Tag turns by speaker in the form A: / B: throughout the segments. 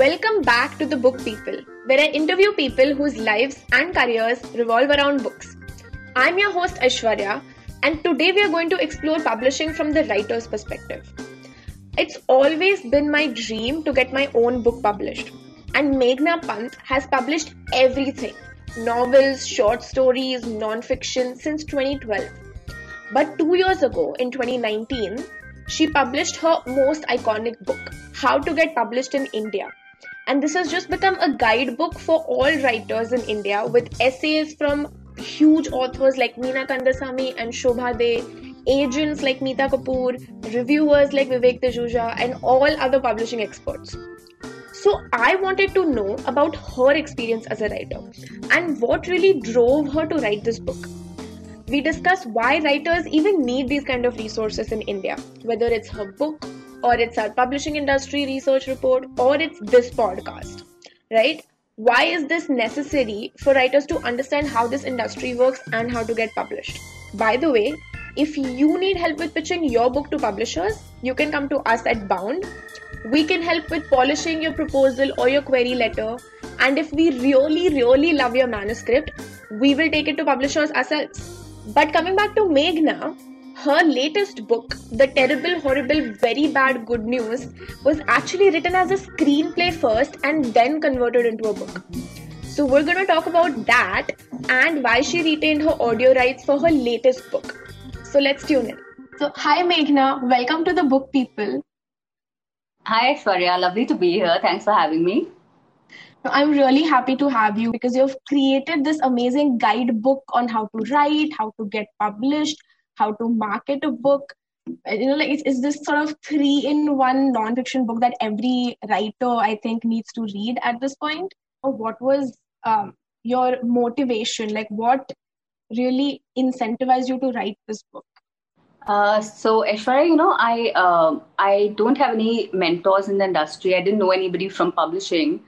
A: Welcome back to the Book People, where I interview people whose lives and careers revolve around books. I'm your host Aishwarya, and today we are going to explore publishing from the writer's perspective. It's always been my dream to get my own book published, and Meghna Pant has published everything novels, short stories, non fiction since 2012. But two years ago, in 2019, she published her most iconic book, How to Get Published in India. And this has just become a guidebook for all writers in India with essays from huge authors like Meena Kandasamy and Shobhaa De, agents like Mita Kapur, reviewers like Vivek Tejuja, and all other publishing experts. So, I wanted to know about her experience as a writer and what really drove her to write this book. We discuss why writers even need these kind of resources in India, whether it's her book, or it's our publishing industry research report, or it's this podcast, right? Why is this necessary for writers to understand how this industry works and how to get published? By the way, if you need help with pitching your book to publishers, you can come to us at Bound. We can help with polishing your proposal or your query letter. And if we really, really love your manuscript, we will take it to publishers ourselves. But coming back to Meghna, her latest book, The Terrible, Horrible, Very Bad Good News, was actually written as a screenplay first and then converted into a book. So, we're going to talk about that and why she retained her audio rights for her latest book. So, let's tune in. So, hi Meghna, welcome to the Book People.
B: Hi, Aishwarya, lovely to be here. Thanks for having me.
A: I'm really happy to have you because you've created this amazing guidebook on how to write, how to get published, how to market a book. You know like it's this sort of three in one nonfiction book that every writer i think needs to read at this point. Or what was um, your motivation? Like what really incentivized you to write this book?
B: Uh, so Aishwarya, you know, I uh, I don't have any mentors in the industry. I didn't know anybody from publishing.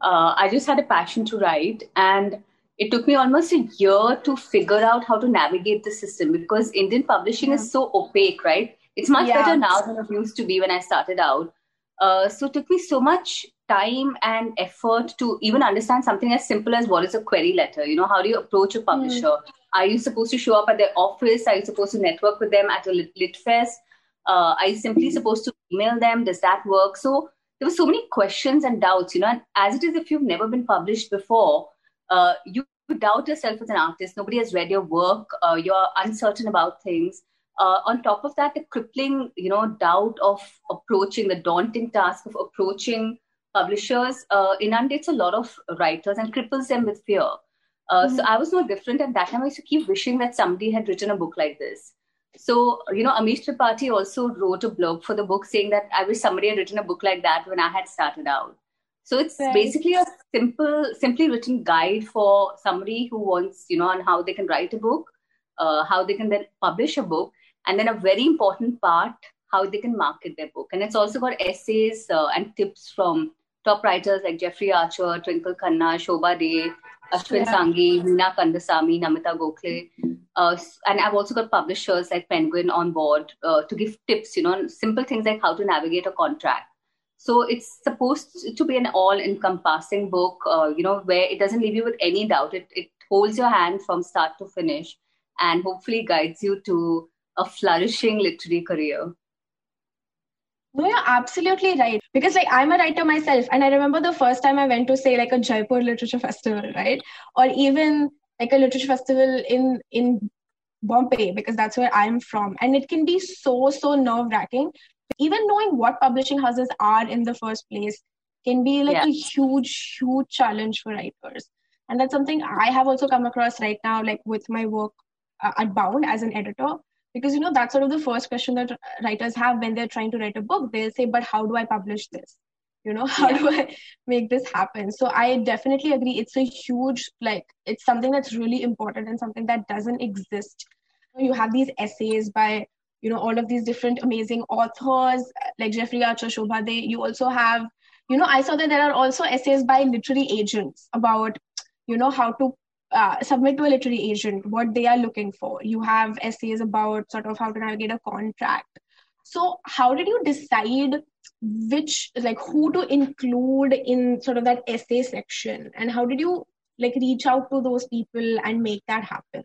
B: Uh, I just had a passion to write, and it took me almost a year to figure out how to navigate the system because Indian publishing yeah. is so opaque, right? It's much yeah. better now than it used to be when I started out. Uh, so it took me so much time and effort to even understand something as simple as what is a query letter. You know, how do you approach a publisher? Mm. Are you supposed to show up at their office? Are you supposed to network with them at a lit, lit fest? Uh, are you simply supposed to email them? Does that work? So there were so many questions and doubts, you know, and as it is, if you've never been published before, uh, you doubt yourself as an artist. Nobody has read your work. Uh, you're uncertain about things. Uh, on top of that, the crippling, you know, doubt of approaching the daunting task of approaching publishers uh, inundates a lot of writers and cripples them with fear. Uh, mm-hmm. So I was no different at that time. I used to keep wishing that somebody had written a book like this. So, you know, Amish Tripathi also wrote a blog for the book saying that I wish somebody had written a book like that when I had started out. So it's right. basically a simple, simply written guide for somebody who wants, you know, on how they can write a book, uh, how they can then publish a book, and then a very important part, how they can market their book. And it's also got essays uh, and tips from top writers like Jeffrey Archer, Twinkle Khanna, Shobhaa De, Ashwin yeah. Sanghi, Meena Kandasamy, Namita Gokhale. Uh, and I've also got publishers like Penguin on board uh, to give tips, you know, simple things like how to navigate a contract so it's supposed to be an all-encompassing book, uh, you know, where it doesn't leave you with any doubt. It, it holds your hand from start to finish and hopefully guides you to a flourishing literary career.
A: No, you're absolutely right. Because like I'm a writer myself, and I remember the first time I went to say like a Jaipur Literature Festival, right? Or even like a literature festival in in Bombay, because that's where I'm from. And it can be so, so nerve wracking even knowing what publishing houses are in the first place can be like yeah. a huge huge challenge for writers. And that's something i have also come across right now like with my work uh, at bound as an editor. Because you know that's sort of the first question that writers have when they're trying to write a book. They'll say but how do i publish this? You know how yeah. do i make this happen? So i definitely agree. It's a huge like it's something that's really important and something that doesn't exist. You have these essays by you know all of these different amazing authors like Jeffrey Archer, Shobhaa. You also have, you know, I saw that there are also essays by literary agents about, you know, how to uh, submit to a literary agent, what they are looking for. You have essays about sort of how to navigate a contract. So, how did you decide which like who to include in sort of that essay section and how did you like reach out to those people and make that happen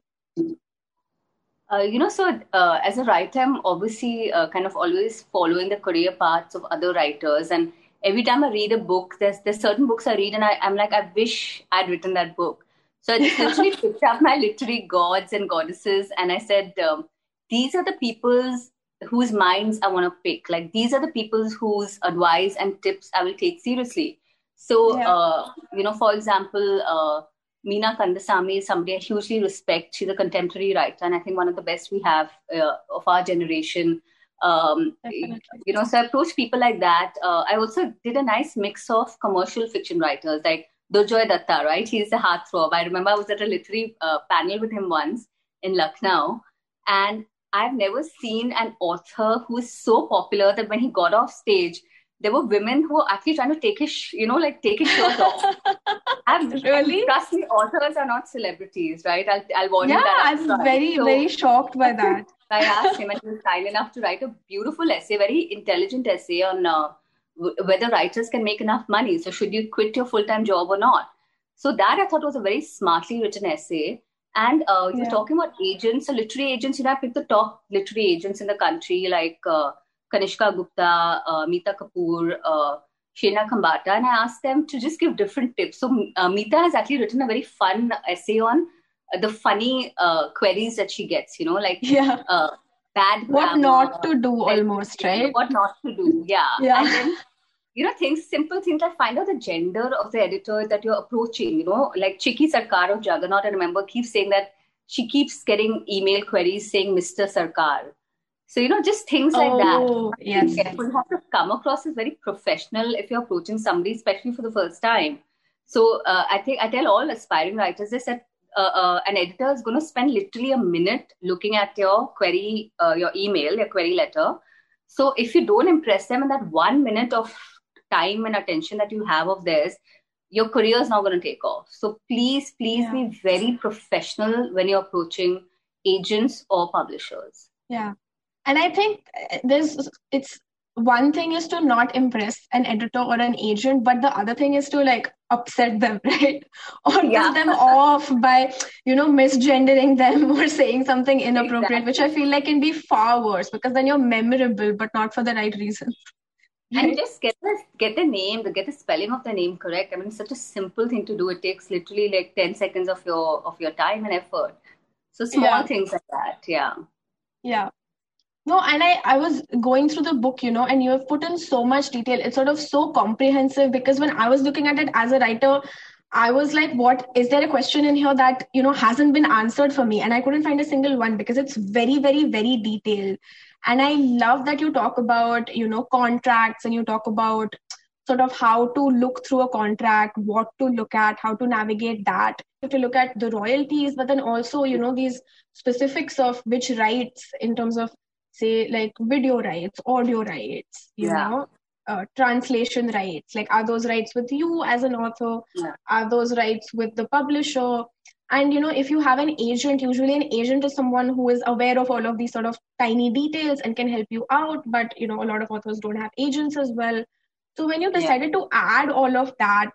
B: uh, you know, so uh, as a writer, I'm obviously uh, kind of always following the career paths of other writers. And every time I read a book, there's there's certain books I read, and I, I'm like, I wish I'd written that book. So I just literally picked up my literary gods and goddesses, and I said, um, these are the people's whose minds I want to pick. Like these are the people whose advice and tips I will take seriously. So, yeah. uh, you know, for example, uh, Meena Kandasamy is somebody I hugely respect. She's a contemporary writer, and I think one of the best we have uh, of our generation. Um, you know, so I approach people like that. Uh, I also did a nice mix of commercial fiction writers like Durjoy Datta, right? He's a heartthrob. I remember I was at a literary uh, panel with him once in Lucknow, and I've never seen an author who is so popular that when he got off stage, there were women who were actually trying to take his, you know, like take his shirt off.
A: I'm, really?
B: Trust me, authors are not celebrities, right? I'll, I'll warn
A: yeah,
B: you that.
A: I'm very, so, very shocked by that.
B: I asked him, and he was kind enough to write a beautiful essay, very intelligent essay on uh, w- whether writers can make enough money. So, should you quit your full time job or not? So, that I thought was a very smartly written essay. And uh, you yeah. talking about agents, so literary agents, you know, I picked the top literary agents in the country, like uh, Kanishka Gupta, uh, Mita Kapur, uh, Shena Khambata, and I asked them to just give different tips. So uh, Mita has actually written a very fun essay on uh, the funny uh, queries that she gets, you know, like
A: yeah.
B: Uh, bad
A: What not to do almost, right?
B: What not to do, yeah.
A: Yeah.
B: And then, you know, things, simple things like find out the gender of the editor that you're approaching. You know, like Chiki Sarkar of Juggernaut, I remember keeps saying that she keeps getting email queries saying Mr. Sarkar. So, you know, just things like
A: oh, that. Yes.
B: You have to come across as very professional if you're approaching somebody, especially for the first time. So, uh, I think I tell all aspiring writers this that uh, uh, an editor is going to spend literally a minute looking at your query, uh, your email, your query letter. So, if you don't impress them in that one minute of time and attention that you have of theirs, your career is not going to take off. So please, please yeah. be very professional when you're approaching agents or publishers.
A: Yeah. And I think uh, there's, it's one thing is to not impress an editor or an agent, but the other thing is to like upset them, right? Or yeah. piss them off by, you know, misgendering them or saying something inappropriate, exactly. which I feel like can be far worse because then you're memorable, but not for the right reasons
B: and just get the get the name, get the spelling of the name correct. I mean, it's such a simple thing to do. It takes literally like ten seconds of your of your time and effort. So small yeah. things like that, yeah.
A: Yeah. No, and I, I was going through the book, you know, and you have put in so much detail. It's sort of so comprehensive because when I was looking at it as a writer, I was like, what is there a question in here that, you know, hasn't been answered for me? And I couldn't find a single one because it's very, very, very detailed and i love that you talk about you know contracts and you talk about sort of how to look through a contract what to look at how to navigate that to look at the royalties but then also you know these specifics of which rights in terms of say like video rights audio rights you yeah. know uh, translation rights like are those rights with you as an author
B: yeah.
A: are those rights with the publisher and you know if you have an agent usually an agent is someone who is aware of all of these sort of tiny details and can help you out but you know a lot of authors don't have agents as well so when you decided yeah. to add all of that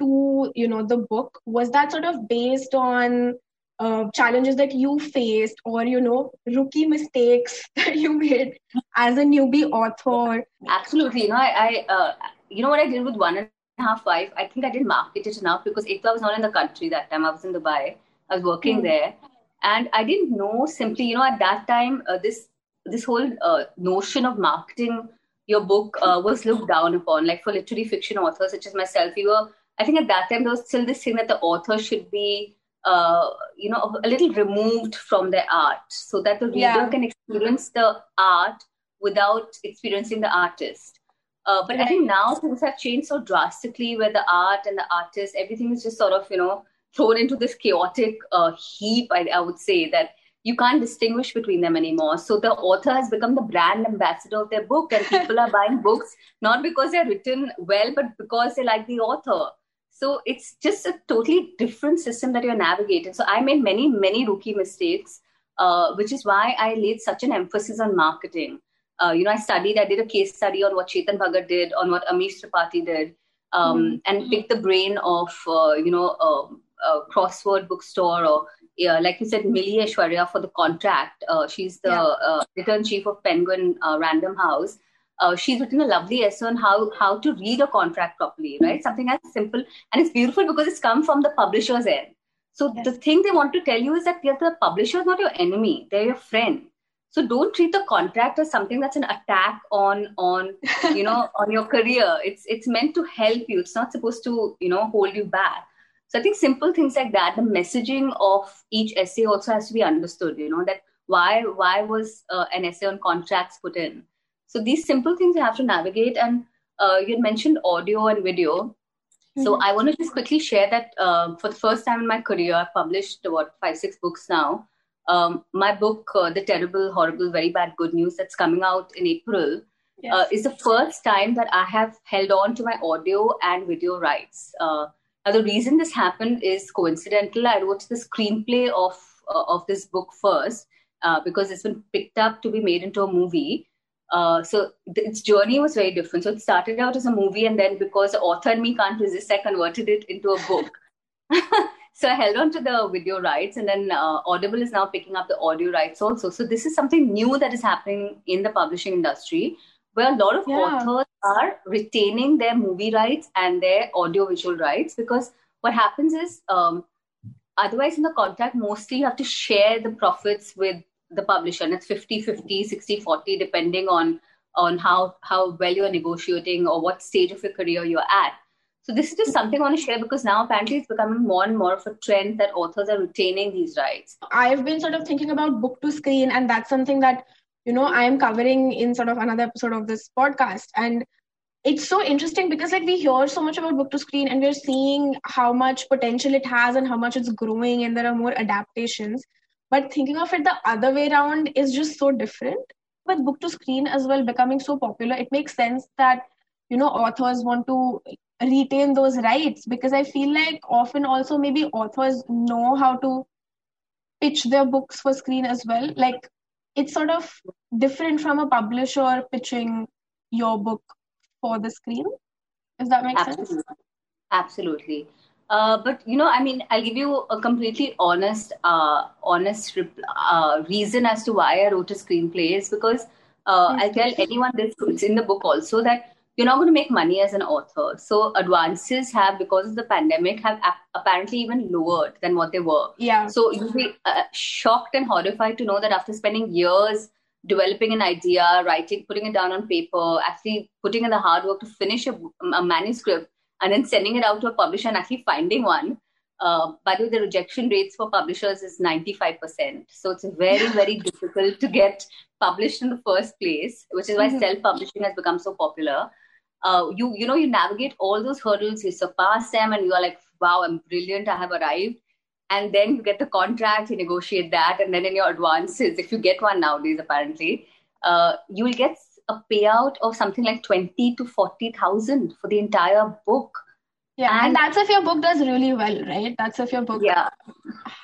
A: to you know the book was that sort of based on uh, challenges that you faced or you know rookie mistakes that you made as a newbie author
B: absolutely you know i, I uh, you know what i did with one and a half wife, I think I didn't market it enough because Ekta was not in the country that time. I was in Dubai. I was working mm-hmm. there, and I didn't know simply, you know, at that time, uh, this this whole uh, notion of marketing your book uh, was looked down upon. Like for literary fiction authors such as myself, we were. I think at that time there was still this thing that the author should be, uh, you know, a little removed from their art, so that the reader yeah. can experience the art without experiencing the artist. Uh, but right. I think now things have changed so drastically where the art and the artist, everything is just sort of, you know, thrown into this chaotic uh, heap, I, I would say, that you can't distinguish between them anymore. So the author has become the brand ambassador of their book, and people are buying books not because they're written well, but because they like the author. So it's just a totally different system that you're navigating. So I made many, many rookie mistakes, uh, which is why I laid such an emphasis on marketing uh, you know, I studied, I did a case study on what Chetan Bhagat did, on what Amish Tripathi did, um, mm-hmm. and picked the brain of, uh, you know, um, a crossword bookstore or, yeah, like you said, Milee Ashwarya for the contract. Uh, she's the yeah. Uh, editor in chief of Penguin uh, Random House. Uh, she's written a lovely essay on how how to read a contract properly, right? Something as simple and it's beautiful because it's come from the publisher's end. So yes. the thing they want to tell you is that the publisher is not your enemy; they're your friend. So don't treat the contract as something that's an attack on on you know on your career. It's it's meant to help you. It's not supposed to you know hold you back. So i think simple things like that the messaging of each essay also has to be understood you know that why why was uh, an essay on contracts put in so these simple things you have to navigate and uh, you mentioned audio and video mm-hmm. so i want to just quickly share that uh, for the first time in my career i've published what five six books now um, my book, uh, The Terrible, Horrible, Very Bad Good News, that's coming out in April, yes. uh, is the first time that I have held on to my audio and video rights. Uh, now, the reason this happened is coincidental. I wrote the screenplay of uh, of this book first uh, because it's been picked up to be made into a movie. Uh, so its journey was very different. So it started out as a movie, and then because the author and me can't resist, I converted it into a book. So I held on to the video rights, and then uh, Audible is now picking up the audio rights also. So this is something new that is happening in the publishing industry, where a lot of yeah. authors are retaining their movie rights and their audio visual rights because what happens is um, otherwise in the contract mostly you have to share the profits with the publisher and it's 50 50 60 40 depending on on how how well you're negotiating or what stage of your career you're at so this is just something I want to share because now apparently it's becoming more and more of a trend that authors are retaining these rights.
A: I've been sort of thinking about book to screen, and that's something that you know I am covering in sort of another episode of this podcast. And it's so interesting because like we hear so much about book to screen and we're seeing how much potential it has and how much it's growing and there are more adaptations. But thinking of it the other way around is just so different. With book to screen as well becoming so popular, it makes sense that you know authors want to retain those rights. Because i feel like often also maybe authors know how to pitch their books for screen as well. Like it's sort of different from a publisher pitching your book for the screen. Does that make
B: absolutely.
A: sense
B: absolutely uh, but you know i mean i'll give you a completely honest uh, honest uh, reason as to why i wrote a screenplay is because uh, i'll tell anyone this it's in the book also that you're not going to make money as an author. So advances have, because of the pandemic, have apparently even lowered than what they were.
A: Yeah.
B: So you'll be uh, shocked and horrified to know that after spending years developing an idea, writing, putting it down on paper, actually putting in the hard work to finish a, a manuscript, and then sending it out to a publisher and actually finding one. Uh, by the way, the rejection rates for publishers is 95%. So it's very, very difficult to get published in the first place, which is why mm-hmm. self-publishing has become so popular uh, you you know you navigate all those hurdles you surpass them and you are like wow i'm brilliant i have arrived and then you get the contract you negotiate that and then in your advances if you get one nowadays apparently uh, you will get a payout of something like 20 to 40000 for the entire book
A: yeah and, and, that's if your book does really well right that's if your book
B: yeah.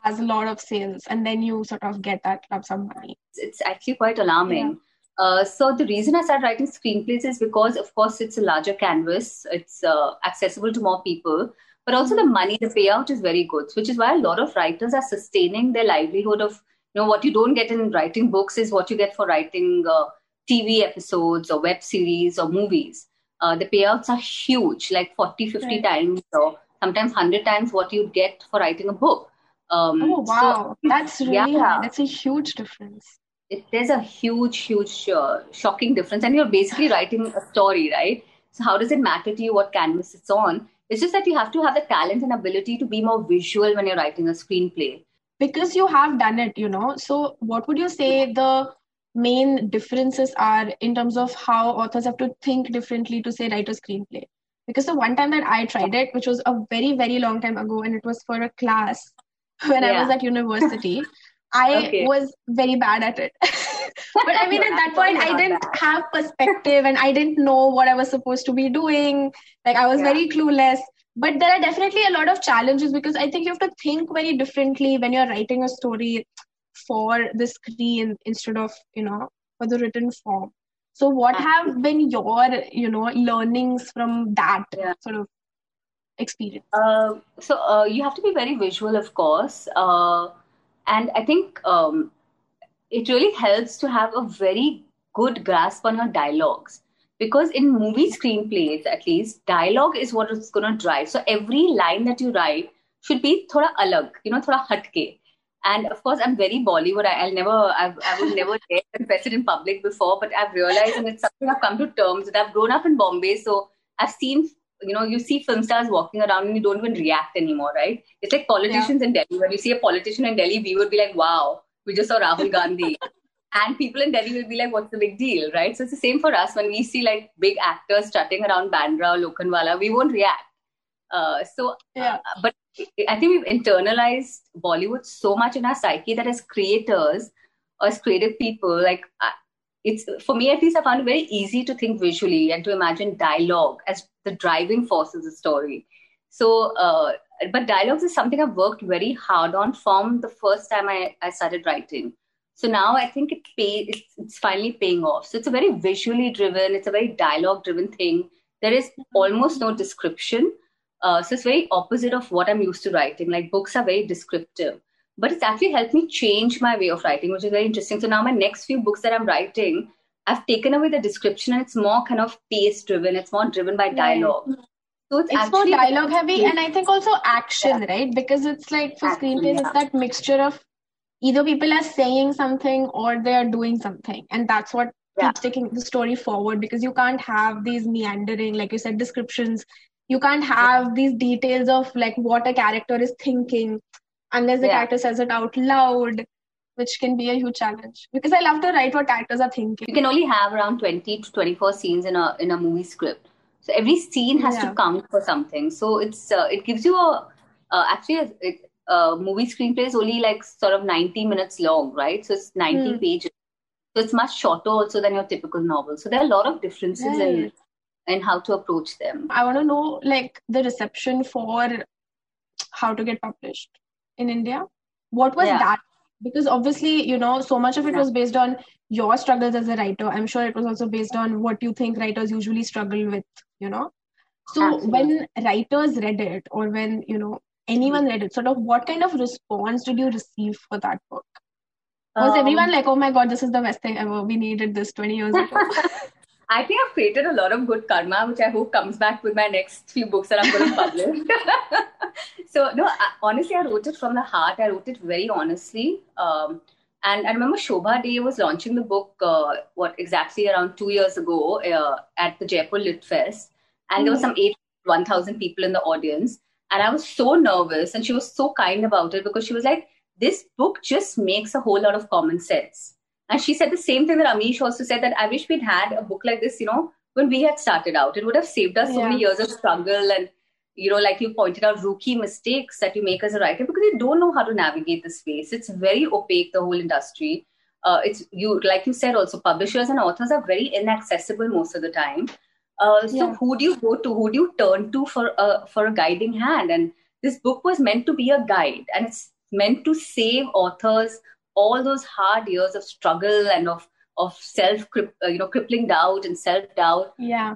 A: has a lot of sales and then you sort of get that lump sum money
B: it's actually quite alarming yeah uh, so the reason I started writing screenplays is because, of course, it's a larger canvas. It's uh, accessible to more people, but also the money, the payout is very good. Which is why a lot of writers are sustaining their livelihood of, you know, what you don't get in writing books is what you get for writing uh, TV episodes or web series or movies. Uh, the payouts are huge, like 40, 50 right. times or sometimes 100 times what you get for writing a book.
A: Um, oh, wow. So, That's really, yeah. that's a huge difference
B: it, there's a huge, huge, uh, shocking difference. And you're basically writing a story, right? So how does it matter to you what canvas it's on? It's just that you have to have the talent and ability to be more visual when you're writing a screenplay.
A: Because you have done it, you know. So what would you say the main differences are in terms of how authors have to think differently to say write a screenplay? Because the one time that I tried it, which was a very, very long time ago, and it was for a class when yeah. I was at university. I okay. was very bad at it. but I mean, at that point, I didn't that. have perspective and I didn't know what I was supposed to be doing. Like, I was yeah. very clueless. But there are definitely a lot of challenges because I think you have to think very differently when you're writing a story for the screen instead of, you know, for the written form. so what have been your you know learnings from that yeah. sort of experience?
B: Uh, so uh, you have to be very visual of course. Uh, and i think um, it really helps to have a very good grasp on your dialogues. Because in movie screenplays at least dialogue is what is going to drive. So every line that you write should be thoda alag you know thoda hatke and of course i'm very bollywood. I, will never I've, i would never dare confess it in public before but i've realized and it's something i've come to terms with i've grown up in bombay. So i've seen you know you see film stars walking around and you don't even react anymore right? It's like politicians yeah. in delhi. When you see a politician in delhi we would be like wow we just saw rahul gandhi. And people in Delhi will be like, what's the big deal, right? So it's the same for us. When we see like big actors strutting around Bandra or Lokhandwala, we won't react. Uh, so, yeah. Uh, but I think we've internalized Bollywood so much in our psyche that as creators as creative people, like uh, it's for me at least, I found it very easy to think visually and to imagine dialogue as the driving force of the story. So, uh, but dialogues is something I've worked very hard on from the first time I, I started writing. So now I think it pay, it's, it's finally paying off. So it's a very visually driven, it's a very dialogue driven thing. There is almost no description. Uh, so it's very opposite of what I'm used to writing. Like books are very descriptive, but it's actually helped me change my way of writing, which is very interesting. So now my next few books that I'm writing, I've taken away the description and it's more kind of pace driven. It's more driven by dialogue. Right.
A: So it's, it's more dialogue heavy and I think also action, yeah. right? Because it's like for screenplays, yeah. it's that mixture of either people are saying something or they are doing something and that's what yeah. keeps taking the story forward because you can't have these meandering like you said descriptions you can't have these details of like what a character is thinking unless the yeah. character says it out loud which can be a huge challenge because i love to write what characters are thinking
B: you can only have around 20 to 24 scenes in a in a movie script so every scene has yeah. to count for something so it's uh, it gives you a uh, actually it, uh, movie screenplay is only like sort of 90 minutes long, right? So it's 90 mm. pages. So it's much shorter also than your typical novel. So there are a lot of differences right. in in how to approach them.
A: I want to know like the reception for how to get published in India. What was yeah. that? Because obviously, you know, so much of it yeah. was based on your struggles as a writer. I'm sure it was also based on what you think writers usually struggle with, you know. So Absolutely. when writers read it or when, you know, anyone read it, sort of what kind of response did you receive for that book? Was um, everyone like, oh my god, this is the best thing ever? We needed this 20 years ago.
B: I think I've created a lot of good karma, which I hope comes back with my next few books that I'm going to publish. so, no, I, honestly, I wrote it from the heart. I wrote it very honestly. Um, and I remember Shobhaa De was launching the book, uh, what exactly around two years ago uh, at the Jaipur Lit Fest. And there hmm. some eight, 1,000 people in the audience. And I was so nervous, and she was so kind about it because she was like, This book just makes a whole lot of common sense. And she said the same thing that Amish also said that I wish we'd had a book like this, you know, when we had started out. It would have saved us so many years of struggle and, you know, like you pointed out, rookie mistakes that you make as a writer because you don't know how to navigate the space. It's very opaque, the whole industry. Uh, it's you, like you said, also publishers and authors are very inaccessible most of the time. Uh, so yeah. who do you go to? Who do you turn to for a for a guiding hand? And this book was meant to be a guide, and it's meant to save authors all those hard years of struggle and of of self uh, you know crippling doubt and self doubt.
A: Yeah.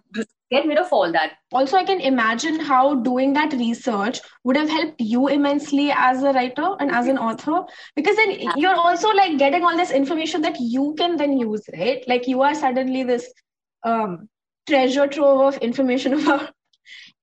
B: Get rid of all that.
A: Also, I can imagine how doing that research would have helped you immensely as a writer and as an author, because then yeah. you're also like getting all this information that you can then use, right? Like you are suddenly this um, treasure trove of information about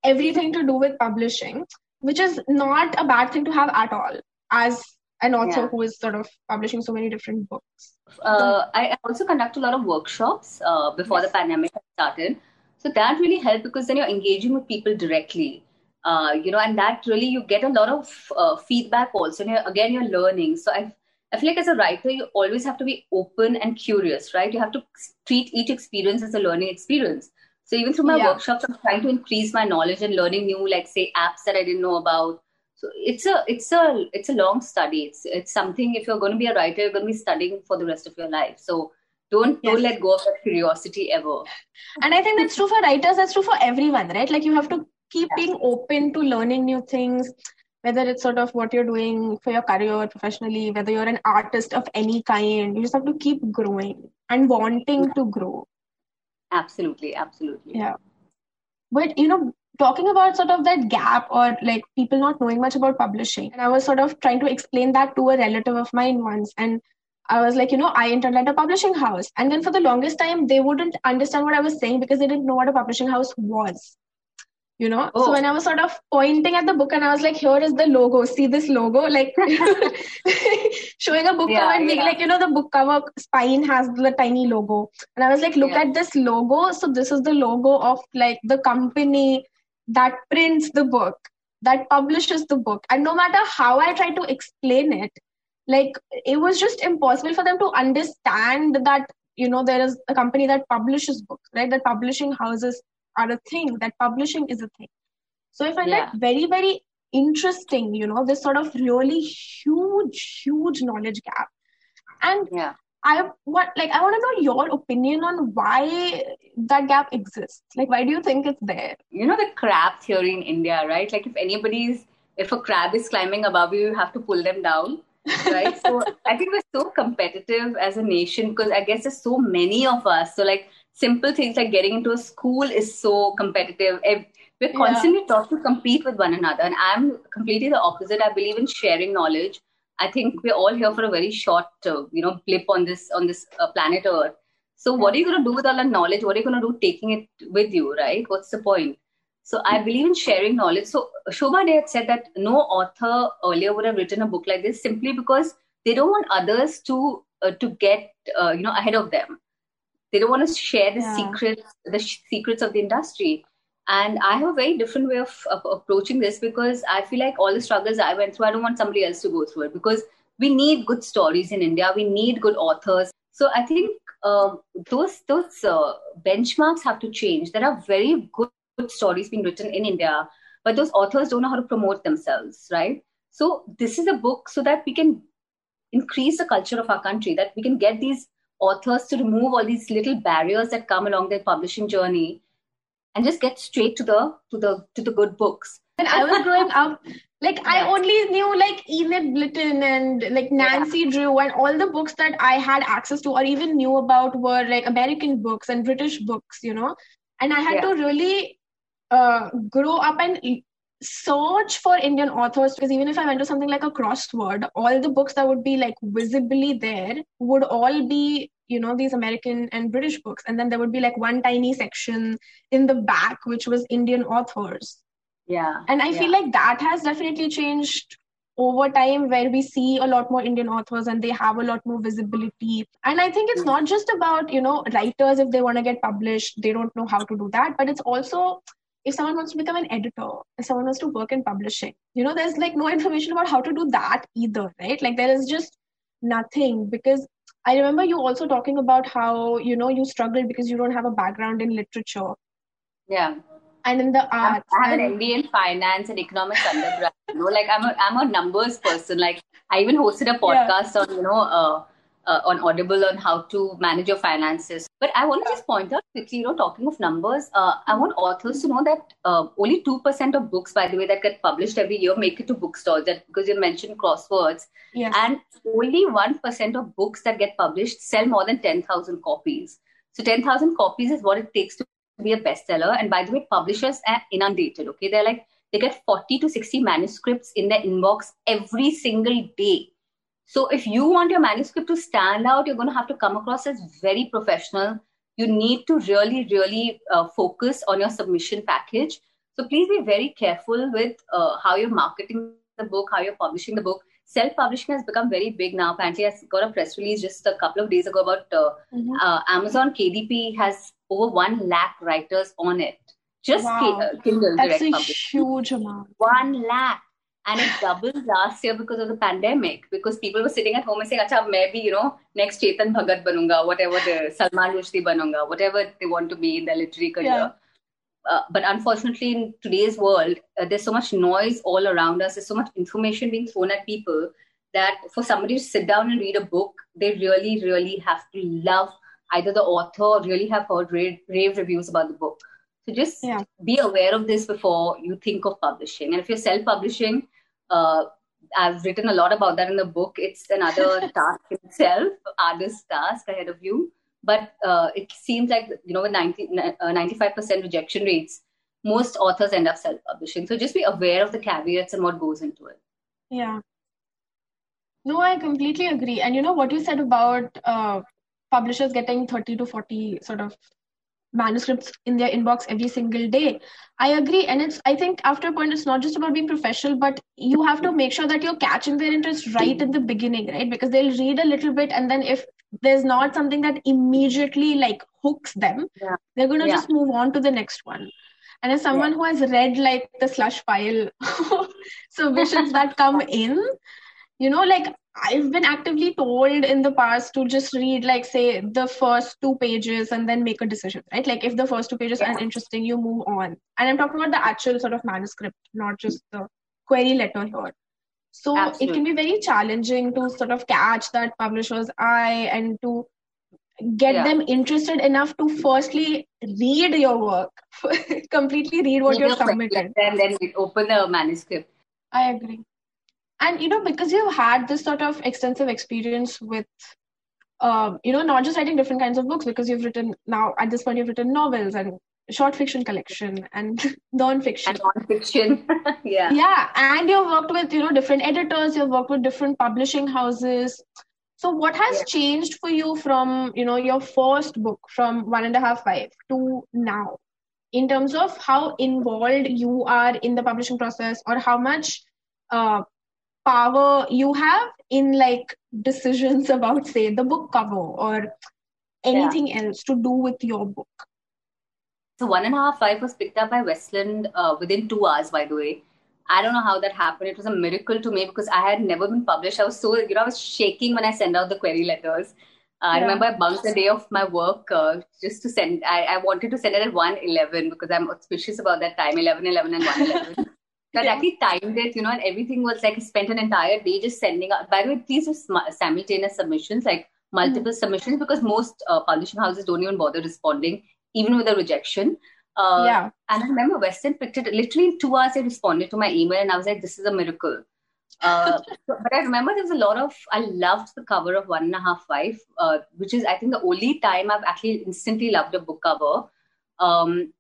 A: everything to do with publishing, which is not a bad thing to have at all as an author yeah. who is sort of publishing so many different books.
B: Uh, I also conduct a lot of workshops uh, before yes. the pandemic started. So that really helped because then you're engaging with people directly. Uh, you know, and that really you get a lot of uh, feedback also. And you're, again, you're learning. So I I feel like as a writer, you always have to be open and curious, right? You have to treat each experience as a learning experience. So even through my yeah. workshops, I'm trying to increase my knowledge and learning new, like say, apps that I didn't know about. So it's a it's a it's a long study. It's it's something. If you're going to be a writer, you're going to be studying for the rest of your life. So don't yes. don't let go of that curiosity ever.
A: And I think that's true for writers. That's true for everyone, right? Like you have to keep being open to learning new things whether it's sort of what you're doing for your career professionally, whether you're an artist of any kind, you just have to keep growing and wanting to grow.
B: Absolutely, absolutely.
A: Yeah. But you know, talking about sort of that gap or like people not knowing much about publishing, and I was sort of trying to explain that to a relative of mine once, and I was like, you know, I entered at a publishing house. And then for the longest time, they wouldn't understand what I was saying because they didn't know what a publishing house was. You know? Oh. so when i was sort of pointing at the book and i was like here is the logo. See this logo? Like showing a book yeah, cover and being yeah. like you know the book cover spine has the tiny logo. And i was like look yeah. at this logo. So this is the logo of like the company that prints the book that publishes the book. And no matter how i try to explain it like it was just impossible for them to understand that you know there is a company that publishes books right? That publishing houses are a thing that publishing is a thing. So i find yeah. that very very interesting you know this sort of really huge huge knowledge gap. And
B: yeah
A: i what like i want to know your opinion on why that gap exists like why do you think it's there
B: you know the crab theory in india right like if anybody's if a crab is climbing above you you have to pull them down right so i think we're so competitive as a nation because i guess there's so many of us so like simple things like getting into a school is so competitive. We're constantly yeah. taught to compete with one another. And I'm completely the opposite. I believe in sharing knowledge. I think we're all here for a very short, uh, you know, blip on this on this uh, planet Earth. So what are you going to do with all that knowledge? What are you going to do taking it with you, right? What's the point? So I believe in sharing knowledge. So Shobhaa De had said that no author earlier would have written a book like this simply because they don't want others to uh, to get uh, you know ahead of them they don't want to share the yeah. secrets the sh- secrets of the industry and i have a very different way of, of, approaching this because i feel like all the struggles i went through i don't want somebody else to go through it because we need good stories in india. We need good authors. So i think uh, those those uh, benchmarks have to change. There are very good, good stories being written in india but those authors don't know how to promote themselves right? So this is a book so that we can increase the culture of our country that we can get these authors to remove all these little barriers that come along their publishing journey and just get straight to the to the to the good books
A: when i was growing up like i only knew like enid blyton and like nancy yeah. drew and all the books that i had access to or even knew about were like american books and british books you know and i had yeah. to really uh, grow up and search for Indian authors because even if I went to something like a crossword, all the books that would be like visibly there would all be, you know, these American and British books. And then there would be like one tiny section in the back, which was Indian authors.
B: Yeah.
A: And I
B: yeah.
A: feel like that has definitely changed over time where we see a lot more indian authors and they have a lot more visibility and i think it's not just about you know writers if they want to get published they don't know how to do that but it's also if someone wants to become an editor, if someone wants to work in publishing, you know, there's like no information about how to do that either, right? Like there is just nothing because I remember you also talking about how, you know, you struggled because you don't have a background in literature.
B: Yeah.
A: And in the arts.
B: I have and... an MBA in finance and economics undergrad. You know, like I'm a I'm a numbers person. Like I even hosted a podcast yeah. on, you know, uh, uh, on Audible on how to manage your finances. But I want to just point out quickly, you know, talking of numbers, uh, I want authors to know that uh, only 2% of books, by the way, that get published every year make it to bookstores. That because you mentioned crosswords.
A: Yes.
B: And only 1% of books that get published sell more than 10,000 copies. So 10,000 copies is what it takes to be a bestseller. And by the way, publishers are inundated. Okay. They're like, they get 40 to 60 manuscripts in their inbox every single day so if you want your manuscript to stand out, you're going to have to come across as very professional. You need to really, really uh, focus on your submission package. So please be very careful with uh, how you're marketing the book, how you're publishing the book. Self-publishing has become very big now. Apparently, I got a press release just a couple of days ago about uh, mm-hmm. Uh, Amazon KDP has over one lakh writers on it. Just wow. Uh, Kindle
A: That's
B: direct
A: a huge amount.
B: One lakh and it doubled last year because of the pandemic because people were sitting at home and saying acha maybe you know next chetan bhagat banunga whatever the salman rushdie banunga whatever they want to be in their literary career. Yeah. uh, but unfortunately in today's world uh, there's so much noise all around us. There's so much information being thrown at people that for somebody to sit down and read a book they really really have to love either the author or really have heard rave, rave reviews about the book so just yeah. be aware of this before you think of publishing. And if you're self-publishing, uh, I've written a lot about that in the book. It's another task itself, artist task ahead of you. but uh, it seems like you know with 90, uh, 95% rejection rates most authors end up self-publishing so just be aware of the caveats and what goes into it
A: yeah no i completely agree and you know what you said about uh, publishers getting 30 to 40 sort of manuscripts in their inbox every single day i agree and it's i think after a point it's not just about being professional but you have to make sure that you're catching their interest right in the beginning right because they'll read a little bit and then if there's not something that immediately like hooks them yeah. they're going to yeah. just move on to the next one and as someone yeah. who has read like the slush pile submissions that come in you know like i've been actively told in the past to just read like say the first two pages and then make a decision right like if the first two pages yeah. are interesting you move on and i'm talking about the actual sort of manuscript not just the query letter here so Absolutely. it can be very challenging to sort of catch that publisher's eye and to get yeah. them interested enough to firstly read your work, completely read what you're submitted.
B: And then open the manuscript.
A: I agree. And, you know, because you've had this sort of extensive experience with, uh, you know, not just writing different kinds of books, because you've written now, at this point, you've written novels and short fiction collection and non-fiction.
B: And non-fiction. Yeah.
A: Yeah and you've worked with you know different editors you've worked with different publishing houses. So what has yeah. changed for you from you know your first book from one and a half wife to now? In terms of how involved you are in the publishing process or how much uh, power you have in like decisions about say the book cover or anything yeah. else to do with your book
B: so one and a half one and a half wife was picked up by Westland uh, within two hours, by the way. I don't know how that happened. It was a miracle to me because I had never been published. I was so, you know, I was shaking when I sent out the query letters. Uh, yeah. I remember I bunked the day of my work uh, just to send. I, I wanted to send it at 1.11 because I'm auspicious about that time, 11, 11 and 1.11. so yeah. Actually timed it, you know, and everything was like spent an entire day just sending out. By the way, these are simultaneous submissions, like multiple mm-hmm. submissions, because most uh, publishing houses don't even bother responding even with a rejection. Uh, yeah. And I remember Westland picked it literally in two hours. They responded to my email, and I was like, "This is a miracle." Uh, but I remember there was a lot of. I loved the cover of One and a Half Wife, uh, which is I think the only time I've actually instantly loved a book cover. Um,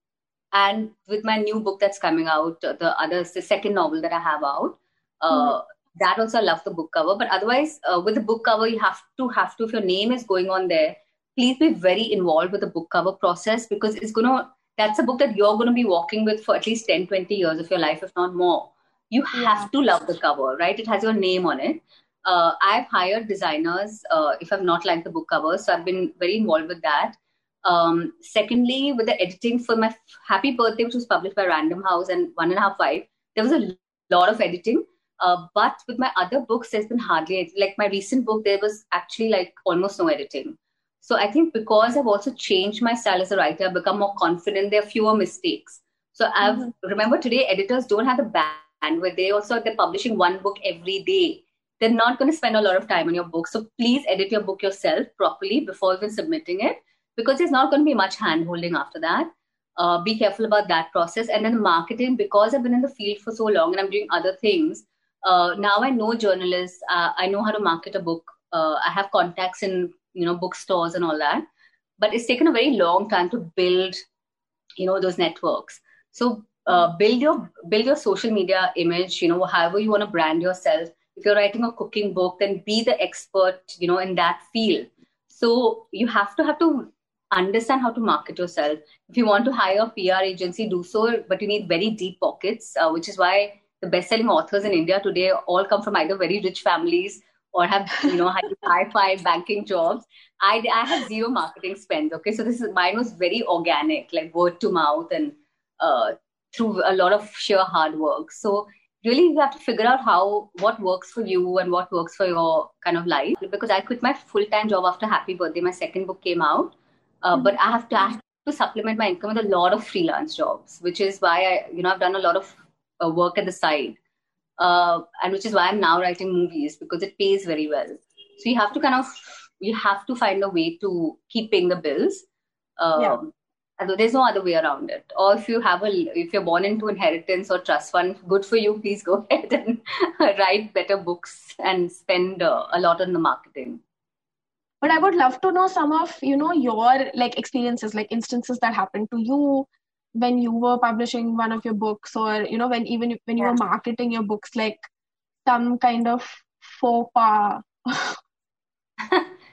B: and with my new book that's coming out, the other, the second novel that I have out, uh, mm-hmm. that also I love the book cover. But otherwise, uh, with the book cover, you have to have to if your name is going on there please be very involved with the book cover process because it's going to that's a book that you're going to be walking with for at least 10 20 years of your life if not more. You have to love the cover right? It has your name on it. Uh, i've hired designers uh, if i've not liked the book cover so i've been very involved with that um, secondly with the editing for my happy birthday which was published by random house and one and a half wife there was a lot of editing uh, but with my other books there's been hardly like my recent book there was actually like almost no editing so I think because I've also changed my style as a writer, I've become more confident. There are fewer mistakes. So I've mm-hmm. remember today editors don't have the bandwidth. They also they're publishing one book every day. They're not going to spend a lot of time on your book. So please edit your book yourself properly before even submitting it, because there's not going to be much hand holding after that. Uh, be careful about that process. And then the marketing, because I've been in the field for so long and I'm doing other things. Uh, now I know journalists. Uh, I know how to market a book. Uh, I have contacts in you know bookstores and all that but it's taken a very long time to build you know those networks so uh, build your build your social media image you know however you want to brand yourself if you're writing a cooking book then be the expert you know in that field so you have to have to understand how to market yourself. If you want to hire a pr agency do so but you need very deep pockets uh, which is why the best-selling authors in india today all come from either very rich families or have you know high five banking jobs. I i have zero marketing spends okay? So this is mine was very organic like word to mouth and uh, through a lot of sheer hard work. So really you have to figure out how what works for you and what works for your kind of life. Because i quit my full-time job after happy birthday my second book came out uh, mm-hmm. but i have to, have to supplement my income with a lot of freelance jobs which is why i you know i've done a lot of uh, work at the side uh, and which is why I'm now writing movies because it pays very well. So you have to kind of you have to find a way to keep paying the bills. Um, yeah. And there's no other way around it. Or if you have a, if you're born into inheritance or trust fund, good for you. Please go ahead and write better books and spend uh, a lot on the marketing.
A: But I would love to know some of you know your like experiences, like instances that happened to you when you were publishing one of your books, or you know when even when you yeah. were marketing your books, like some kind of faux pas.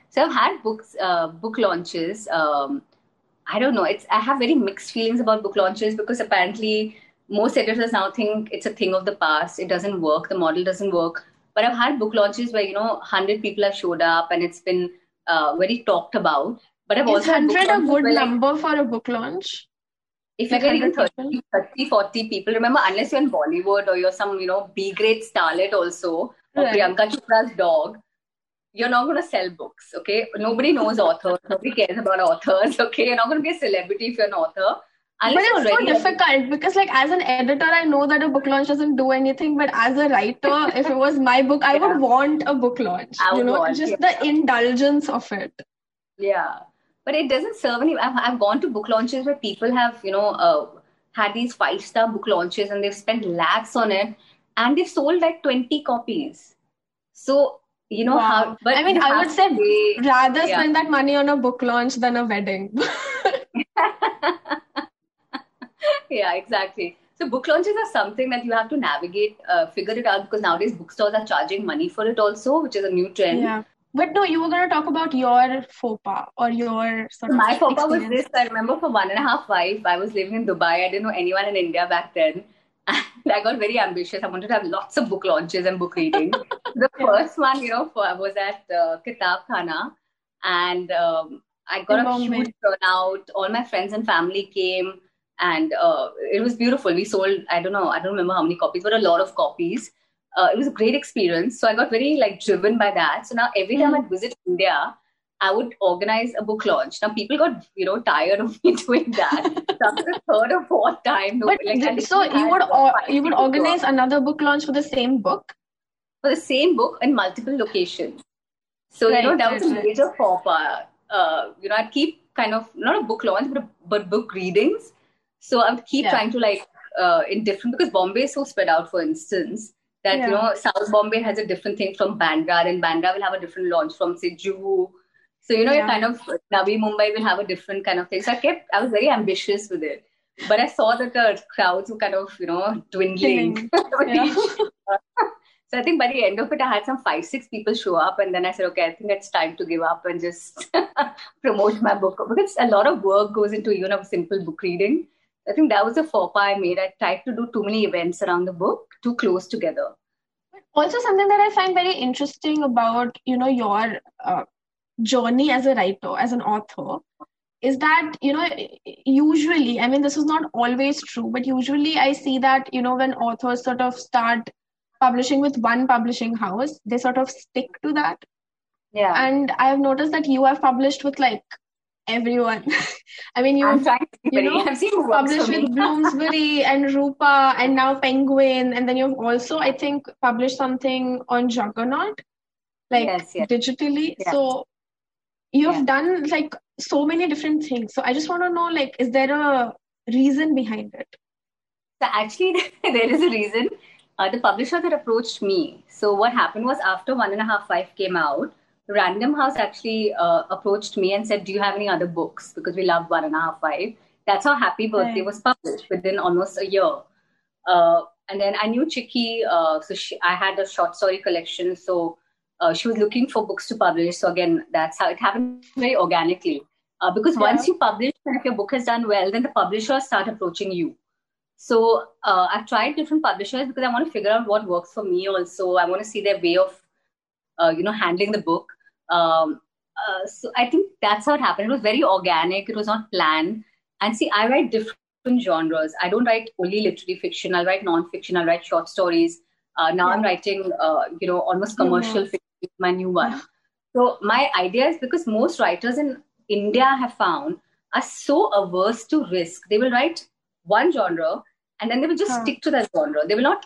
B: so I've had books, uh, book launches. Um, I don't know. It's I have very mixed feelings about book launches because apparently most editors now think it's a thing of the past. It doesn't work. The model doesn't work. But I've had book launches where you know hundred people have showed up and it's been uh, very talked about. But I've
A: Is
B: also
A: hundred a good number like, for a book launch?
B: If like you get 30, 30, 40 people, remember, unless you're in Bollywood or you're some, you know, B grade starlet also, or right. Priyanka Chopra's dog, you're not going to sell books, okay? Nobody knows authors. Nobody cares about authors, okay? You're not going to be a celebrity if you're an author.
A: Unless but it's so difficult because, like, as an editor, I know that a book launch doesn't do anything. But as a writer, if it was my book, I yeah. would want a book launch. I you know, want, just yeah. the indulgence of it.
B: Yeah, but it doesn't serve any. I've, I've gone to book launches where people have, you know, uh, had these five star book launches and they've spent lakhs on it, and they've sold like twenty copies. So you know wow. how.
A: But I mean, I would say rather yeah. spend that money on a book launch than a wedding.
B: yeah, exactly. So book launches are something that you have to navigate, uh, figure it out because nowadays bookstores are charging money for it also, which is a new trend.
A: Yeah. But no, you were going to talk about your faux pas or your sort of.
B: My faux pas was this. I remember for One and a Half Wife, I was living in Dubai. I didn't know anyone in India back then. And I got very ambitious. I wanted to have lots of book launches and book reading. the yeah. first one, you know, was at uh, Kitab Khana. And um, I got a huge turnout. All my friends and family came and uh, it was beautiful. We sold, I don't know, I don't remember how many copies, but a lot of copies. Uh, it was a great experience. So I got very like driven by that. So now every time mm. I visit India, I would organize a book launch. Now people got you know tired of me doing that. So after the third or fourth time,
A: no, but like, so you would or, you would organize another book launch for the same book
B: for the same book in multiple locations. So right, you know that was right, a major faux pas. Uh, you know, I'd keep kind of not a book launch, but but book readings so I would keep yeah. trying to like uh, in different because Bombay is so spread out. For instance, that yeah. you know South Bombay has a different thing from Bandra, and Bandra will have a different launch from say Juhu. So you know, yeah. kind of Navi Mumbai will have a different kind of thing. So I kept, I was very ambitious with it, but I saw that the crowds were kind of you know dwindling. so I think by the end of it, I had some five, six people show up, and then I said, okay, I think it's time to give up and just promote my book because a lot of work goes into even a simple book reading. I think that was a faux pas I made. I tried to do too many events around the book, too close together.
A: Also, something that I find very interesting about you know your uh, journey as a writer, as an author, is that you know usually, I mean, this is not always true, but usually I see that you know when authors sort of start publishing with one publishing house, they sort of stick to that.
B: Yeah.
A: And I have noticed that you have published with like everyone. I mean, you, you know, published with Bloomsbury and Rupa and now Penguin. And then you've also, I think, published something on Juggernaut, like yes, yes. digitally. Yes. So you've done like so many different things. So I just want to know, like, is there a reason behind it?
B: So actually, there is a reason. Uh, the publisher that approached me. So what happened was after one and a half wife came out, Random House actually uh, approached me and said, "Do you have any other books?" Because we love One and a Half Wife. That's how Happy Birthday right. was published within almost a year. Uh, and then I knew Chiki, uh, so she, I had a short story collection. So uh, she was looking for books to publish. So again, that's how it happened very organically. Uh, because yeah. once you publish, and if your book has done well, then the publishers start approaching you. So uh, I've tried different publishers because I want to figure out what works for me. Also, I want to see their way of, you know, handling the book. Um, uh, so I think that's how it happened. It was very organic. It was not planned. And see, I write different genres. I don't write only literary fiction. I'll write non-fiction. I'll write short stories. Uh, now yeah. I'm writing, uh, you know, almost commercial mm-hmm. fiction. My new one. Yeah. So my idea is because most writers in India have found are so averse to risk. They will write one genre and then they will just huh. stick to that genre. They will not.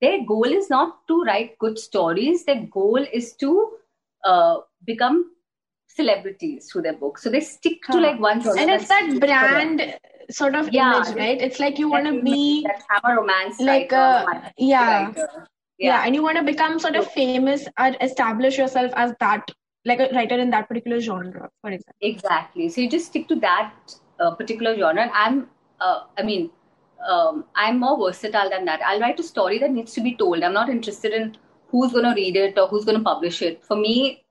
B: Their goal is not to write good stories. Their goal is to uh, become celebrities through their books. So they stick to like one
A: genre. And it's that brand sort of yeah, image, right? It's like you want to be
B: have a romance
A: like a, uh, yeah. yeah. yeah and you want to become sort of famous or establish yourself as that like a writer in that particular genre, for example.
B: Exactly. So you just stick to that uh, particular genre. And I'm, uh, I mean, um, I'm more versatile than that. I'll write a story that needs to be told. I'm not interested in who's going to read it or who's going to publish it. For me,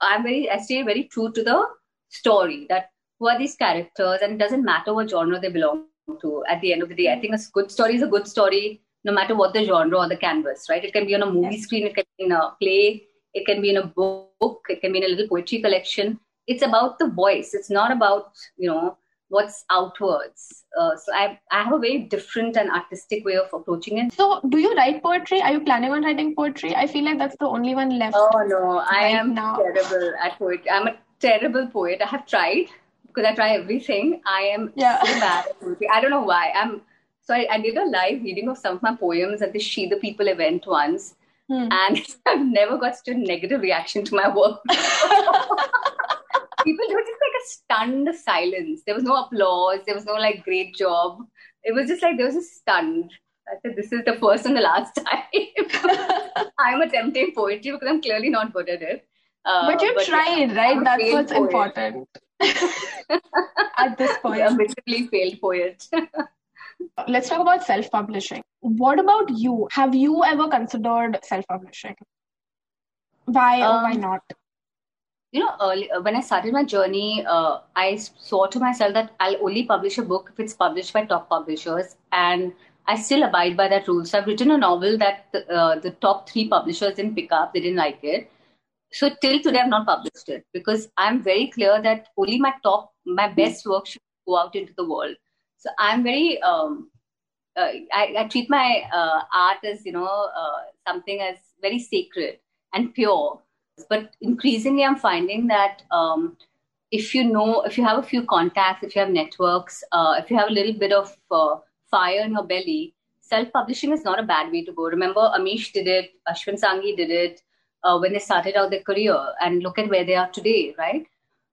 B: I'm very, I stay very true to the story that who are these characters and it doesn't matter what genre they belong to at the end of the day. I think a good story is a good story no matter what the genre or the canvas, right? It can be on a movie yes. screen, it can be in a play, it can be in a book, it can be in a little poetry collection. It's about the voice. It's not about, you know, what's outwards. Uh, so I, I have a very different and artistic way of approaching it.
A: So do you write poetry? Are you planning on writing poetry? I feel like that's the only one left.
B: Oh no, I am now. terrible at poetry. I'm a terrible poet. I have tried because I try everything. I am yeah. so bad at poetry. I don't know why. I'm so I, I, did a live reading of some of my poems at the She the People event once, hmm. and I've never got such a negative reaction to my work. People were just like a stunned silence. There was no applause. There was no like great job. It was just like there was a stunned. I said, this is the first and the last time I'm attempting poetry because I'm clearly not good at it.
A: Uh, but you tried, right? I'm That's what's poet. important at this point.
B: I'm basically failed poet.
A: Let's talk about self publishing. What about you? Have you ever considered self publishing? Why um, or why not?
B: You know, early, uh, when I started my journey, uh, I swore to myself that I'll only publish a book if it's published by top publishers. And I still abide by that rule. So I've written a novel that the, uh, the top three publishers didn't pick up, they didn't like it. So till today, I've not published it because I'm very clear that only my top, my best work should go out into the world. So I'm very, um, uh, I, I, treat my uh, art as, you know, uh, something as very sacred and pure. But increasingly, I'm finding that um, if you know, if you have a few contacts, if you have networks, uh, if you have a little bit of uh, fire in your belly, self-publishing is not a bad way to go. Remember, Amish did it, Ashwin Sanghi did it uh, when they started out their career, and look at where they are today, right?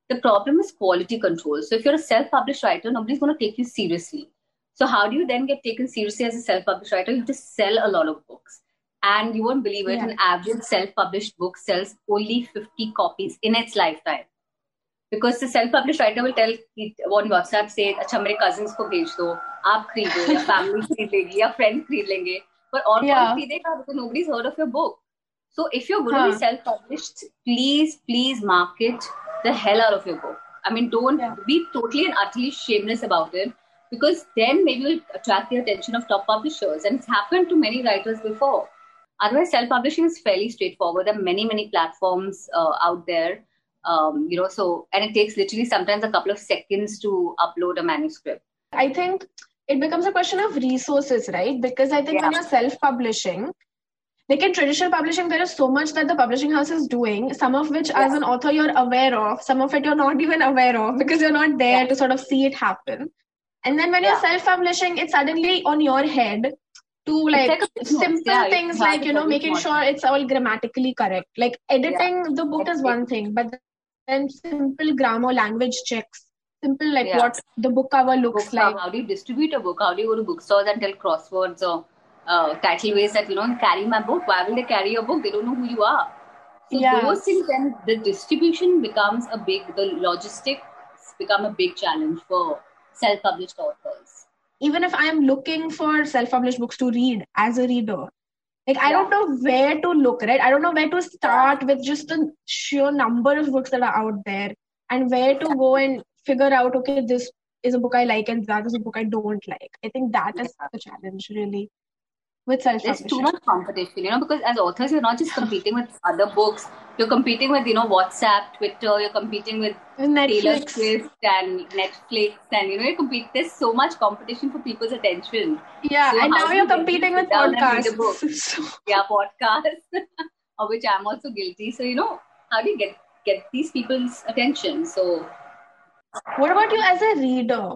B: The problem is quality control. So if you're a self-published writer, nobody's going to take you seriously. So how do you then get taken seriously as a self-published writer? You have to sell a lot of books And you won't believe it, yeah. an average self-published book sells only 50 copies in its lifetime. Because the self-published writer will tell on WhatsApp say, अच्छा मेरे cousins को भेज दो, आप खरीदो या family खरीद लेगी या friend खरीद लेंगे. But और yeah. खरीदेगा because nobody's heard of your book. So if you're going huh. to be self-published, please, please market the hell out of your book. I mean, don't yeah. be totally and utterly shameless about it because then maybe you'll attract the attention of top publishers. And it's happened to many writers before. Otherwise, self-publishing is fairly straightforward. There are many, many platforms uh, out there. Um, you know, so and it takes literally sometimes a couple of seconds to upload a manuscript.
A: I think it becomes a question of resources, right? Because I think yeah. when you're self-publishing, like in traditional publishing there is so much that the publishing house is doing some of which yeah. as an author you're aware of some of it you're not even aware of because you're not there yeah. to sort of see it happen and then when yeah. you're self-publishing it's suddenly on your head to like, like simple things like you know making sure it's all grammatically correct. Like editing the book is one thing but then simple grammar language checks simple like what the book cover looks book like.
B: how do you distribute a book? How do you go to bookstores and tell crosswords or uh, Title Waves that you know carry my book? Why will they carry your book? They don't know who you are. So yeah. those things then the distribution becomes a big the logistics become a big challenge for self-published authors
A: even if i'm looking for self-published books to read as a reader like i don't know where to look right? I don't know where to start with just the sheer number of books that are out there and where to go and figure out okay this is a book i like and that is a book i don't like. I think that is the challenge really with self
B: There's too much competition, you know, because as authors, you're not just competing with other books. You're competing with, you know, WhatsApp, Twitter. You're competing with Netflix. Taylor Swift and Netflix, and you know, you compete. There's so much competition for people's attention.
A: Yeah, so and now you're competing with podcasts.
B: yeah, podcasts, of which I'm also guilty. So you know, how do you get get these people's attention? So
A: what about you as a reader?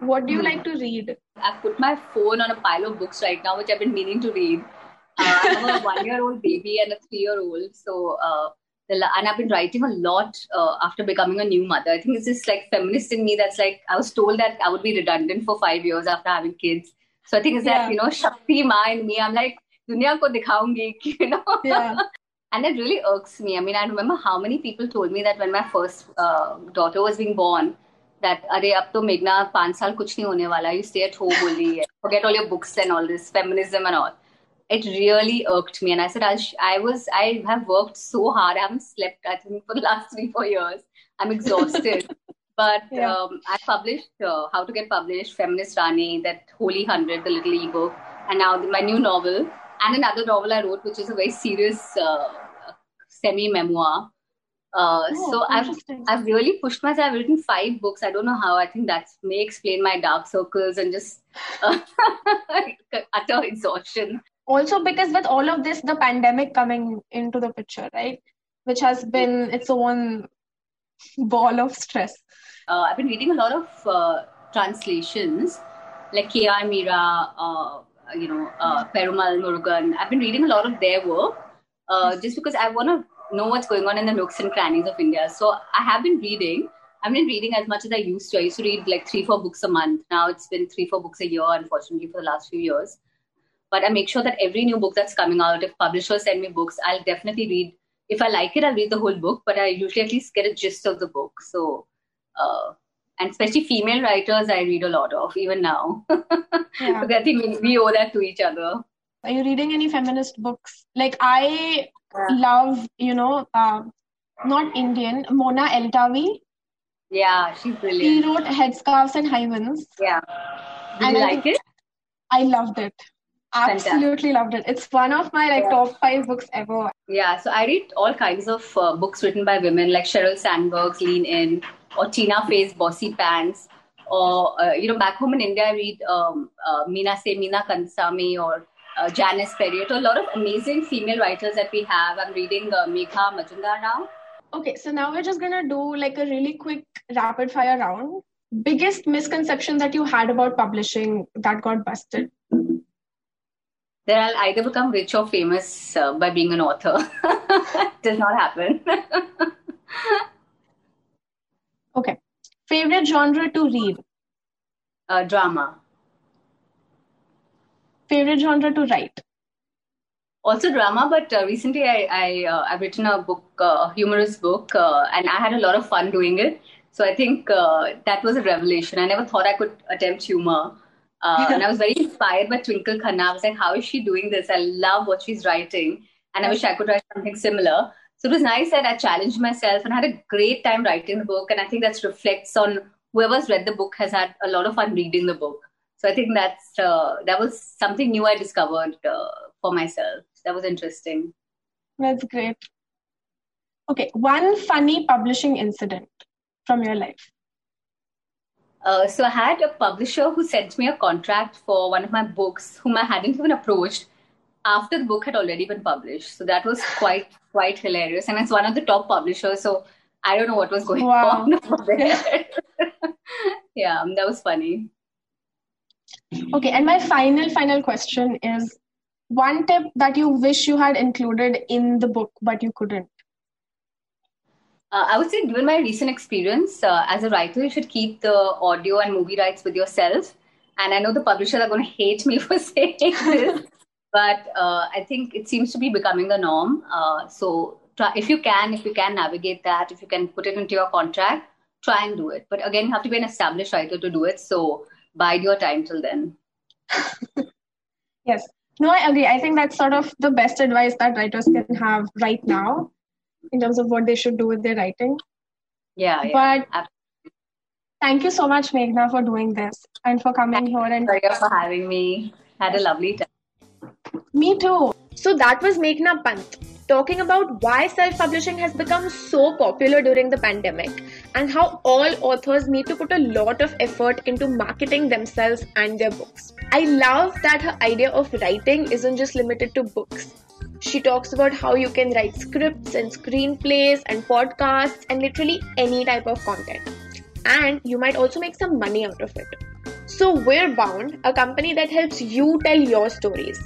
A: What do you like to read?
B: I've put my phone on a pile of books right now, which I've been meaning to read. Uh, I have a one-year-old baby and a three-year-old, so uh, and I've been writing a lot uh, after becoming a new mother. I think it's just like feminist in me that's like I was told that I would be redundant for five years after having kids. So I think it's yeah. that you know Shakti ma in me. I'm like dunya ko dikhaungi, you know. Yeah and it really irks me. I mean, I remember how many people told me that when my first uh, daughter was being born, that अरे अब तो मेघना पांच साल कुछ नहीं होने वाला you stay at home only forget all your books and all this feminism and all it really irked me and I said I was I have worked so hard I haven't slept I think for the last three four years I'm exhausted but yeah. um, I published uh, How to Get Published Feminist Rani that Holy Hundred the little ebook and now my new novel and another novel I wrote which is a very serious uh, semi memoir uh, oh, so I've I've really pushed myself. I've written five books. I don't know how. I think that may explain my dark circles and just uh, utter exhaustion.
A: Also, because with all of this, the pandemic coming into the picture, right, which has been its own ball of stress.
B: Uh, I've been reading a lot of uh, translations, like K.R. Meera, uh, you know, Perumal Murugan. I've been reading a lot of their work just because I want to know what's going on in the nooks and crannies of India. So I have been reading. I've been reading as much as I used to. I used to read like three, four books a month. Now it's been three, four books a year, unfortunately, for the last few years. But I make sure that every new book that's coming out, if publishers send me books, I'll definitely read. If I like it, I'll read the whole book, but I usually at least get a gist of the book. So, uh, and especially female writers, I read a lot of, even now. yeah. because I think we owe that to each other.
A: Are you reading any feminist books? Like, I love, you know, uh, not Indian, Mona Eltahawy.
B: Yeah, she's brilliant.
A: She wrote Headscarves and Hymens.
B: Yeah. Did and you like it?
A: I loved it. Absolutely Fantastic. loved it. It's one of my like yeah. top five books ever.
B: Yeah, so I read all kinds of uh, books written by women like Sheryl Sandberg's Lean In or Tina Fey's Bossypants or uh, you know back home in India I read um, uh, Meena Se Meena Kandasamy or uh, Janice Pariat, a lot of amazing female writers that we have. I'm reading uh, Megha Majumdar now.
A: Okay, so now we're just gonna do like a really quick rapid fire round. Biggest misconception that you had about publishing that got busted?
B: That I'll either become rich or famous uh, by being an author. Does not happen.
A: okay. Favorite genre to read?
B: Uh, drama
A: favorite genre to write?
B: Also drama, but uh, recently I, I uh, I've written a book, uh, a humorous book, uh, and I had a lot of fun doing it. So I think uh, that was a revelation. I never thought I could attempt humor. Uh, and I was very inspired by Twinkle Khanna. I was like, how is she doing this? I love what she's writing. And I wish I could write something similar. So it was nice that I challenged myself and had a great time writing the book. And I think that reflects on whoever's read the book has had a lot of fun reading the book. So I think that's uh, that was something new I discovered uh, for myself. That was interesting.
A: That's great. Okay, one funny publishing incident from your life.
B: Uh, so I had a publisher who sent me a contract for one of my books, whom I hadn't even approached after the book had already been published. So that was quite quite hilarious, and it's one of the top publishers. So I don't know what was going wow. on there. yeah, that was funny.
A: Okay, and my final, final question is one tip that you wish you had included in the book, but you couldn't?
B: Uh, I would say, given my recent experience uh, as a writer, you should keep the audio and movie rights with yourself. And I know the publishers are going to hate me for saying this, but uh, I think it seems to be becoming the norm. Uh, so, try, if you can, if you can navigate that, if you can put it into your contract, try and do it. But again, you have to be an established writer to do it. So, bide your time till then.
A: yes. No, I agree. I think that's sort of the best advice that writers can have right now in terms of what they should do with their writing.
B: Yeah.
A: yeah but absolutely. thank you so much, Meghna, for doing this and for coming here and
B: Sorry for having me. Had a lovely time.
A: Me too. So that was Meghna Pant talking about why self publishing has become so popular during the pandemic and how all authors need to put a lot of effort into marketing themselves and their books. I love that her idea of writing isn't just limited to books. She talks about how you can write scripts and screenplays and podcasts and literally any type of content. And you might also make some money out of it. So, We're Bound, a company that helps you tell your stories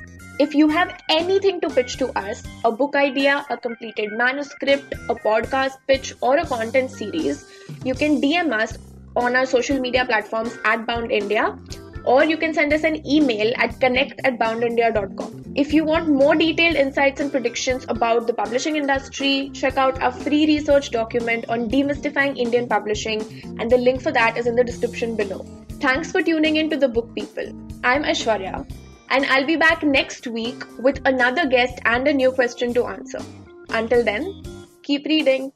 A: if you have anything to pitch to us a book idea, a completed manuscript, a podcast pitch, or a content series you can DM us on our social media platforms at Bound India or you can send us an email at connect at boundindia.com. If you want more detailed insights and predictions about the publishing industry, check out our free research document on demystifying Indian publishing, and the link for that is in the description below. Thanks for tuning in to The Book People. I'm Aishwarya and I'll be back next week with another guest and a new question to answer. Until then, keep reading.